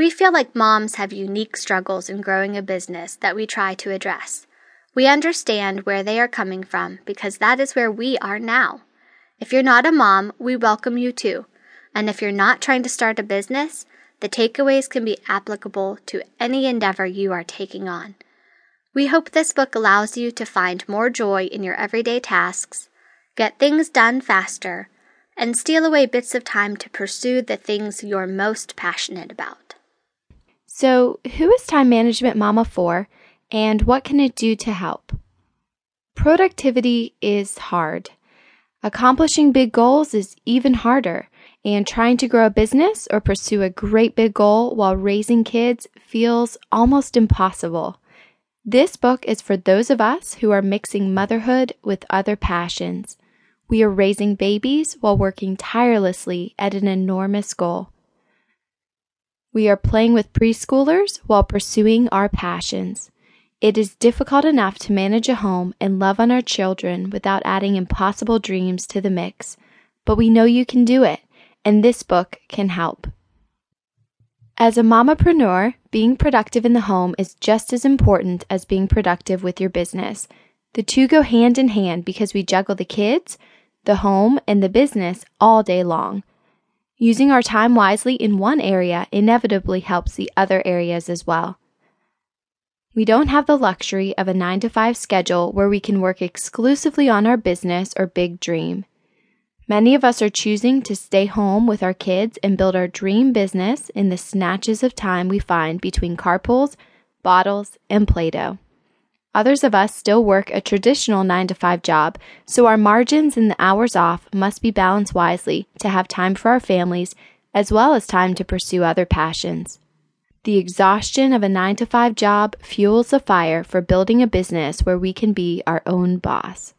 We feel like moms have unique struggles in growing a business that we try to address. We understand where they are coming from because that is where we are now. If you're not a mom, we welcome you too. And if you're not trying to start a business, the takeaways can be applicable to any endeavor you are taking on. We hope this book allows you to find more joy in your everyday tasks, get things done faster, and steal away bits of time to pursue the things you're most passionate about. So, who is Time Management Mama for, and what can it do to help? Productivity is hard. Accomplishing big goals is even harder, and trying to grow a business or pursue a great big goal while raising kids feels almost impossible. This book is for those of us who are mixing motherhood with other passions. We are raising babies while working tirelessly at an enormous goal. We are playing with preschoolers while pursuing our passions. It is difficult enough to manage a home and love on our children without adding impossible dreams to the mix, but we know you can do it, and this book can help. As a mamapreneur, being productive in the home is just as important as being productive with your business. The two go hand in hand because we juggle the kids, the home, and the business all day long. Using our time wisely in one area inevitably helps the other areas as well. We don't have the luxury of a 9 to 5 schedule where we can work exclusively on our business or big dream. Many of us are choosing to stay home with our kids and build our dream business in the snatches of time we find between carpools, bottles, and Play Doh. Others of us still work a traditional 9 to 5 job, so our margins and the hours off must be balanced wisely to have time for our families as well as time to pursue other passions. The exhaustion of a 9 to 5 job fuels the fire for building a business where we can be our own boss.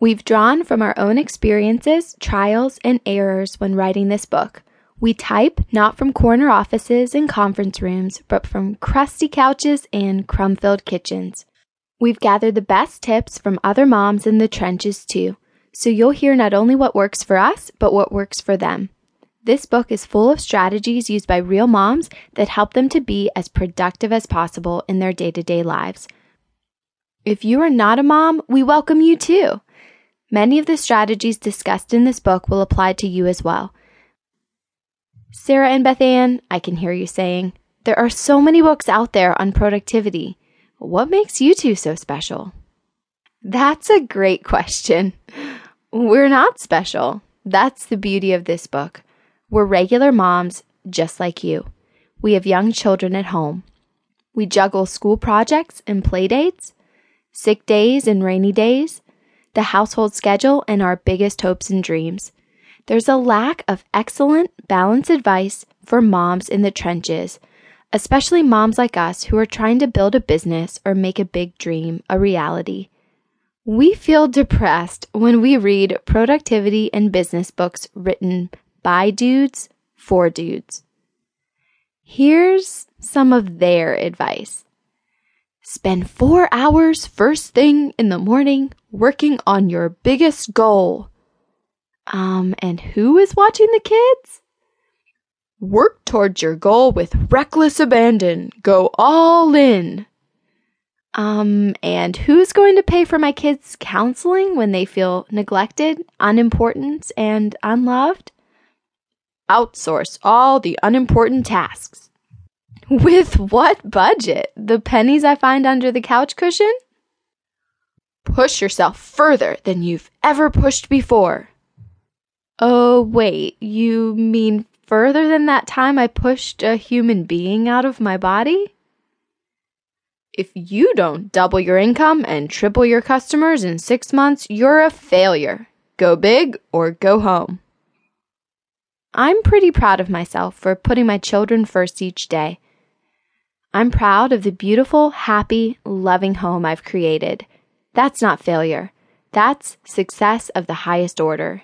We've drawn from our own experiences, trials, and errors when writing this book. We type not from corner offices and conference rooms, but from crusty couches and crumb filled kitchens. We've gathered the best tips from other moms in the trenches too, so you'll hear not only what works for us, but what works for them. This book is full of strategies used by real moms that help them to be as productive as possible in their day to day lives. If you are not a mom, we welcome you too. Many of the strategies discussed in this book will apply to you as well. Sarah and Beth Anne, I can hear you saying, there are so many books out there on productivity. What makes you two so special? That's a great question. We're not special. That's the beauty of this book. We're regular moms just like you. We have young children at home. We juggle school projects and play dates, sick days and rainy days, the household schedule, and our biggest hopes and dreams. There's a lack of excellent, balanced advice for moms in the trenches, especially moms like us who are trying to build a business or make a big dream a reality. We feel depressed when we read productivity and business books written by dudes for dudes. Here's some of their advice. Spend four hours first thing in the morning working on your biggest goal. Um, and who is watching the kids? Work towards your goal with reckless abandon. Go all in. Um, and who's going to pay for my kids' counseling when they feel neglected, unimportant, and unloved? outsource all the unimportant tasks. With what budget? The pennies I find under the couch cushion? Push yourself further than you've ever pushed before. Oh, wait, you mean further than that time I pushed a human being out of my body? If you don't double your income and triple your customers in six months, you're a failure. Go big or go home. I'm pretty proud of myself for putting my children first each day. I'm proud of the beautiful, happy, loving home I've created. That's not failure. That's success of the highest order.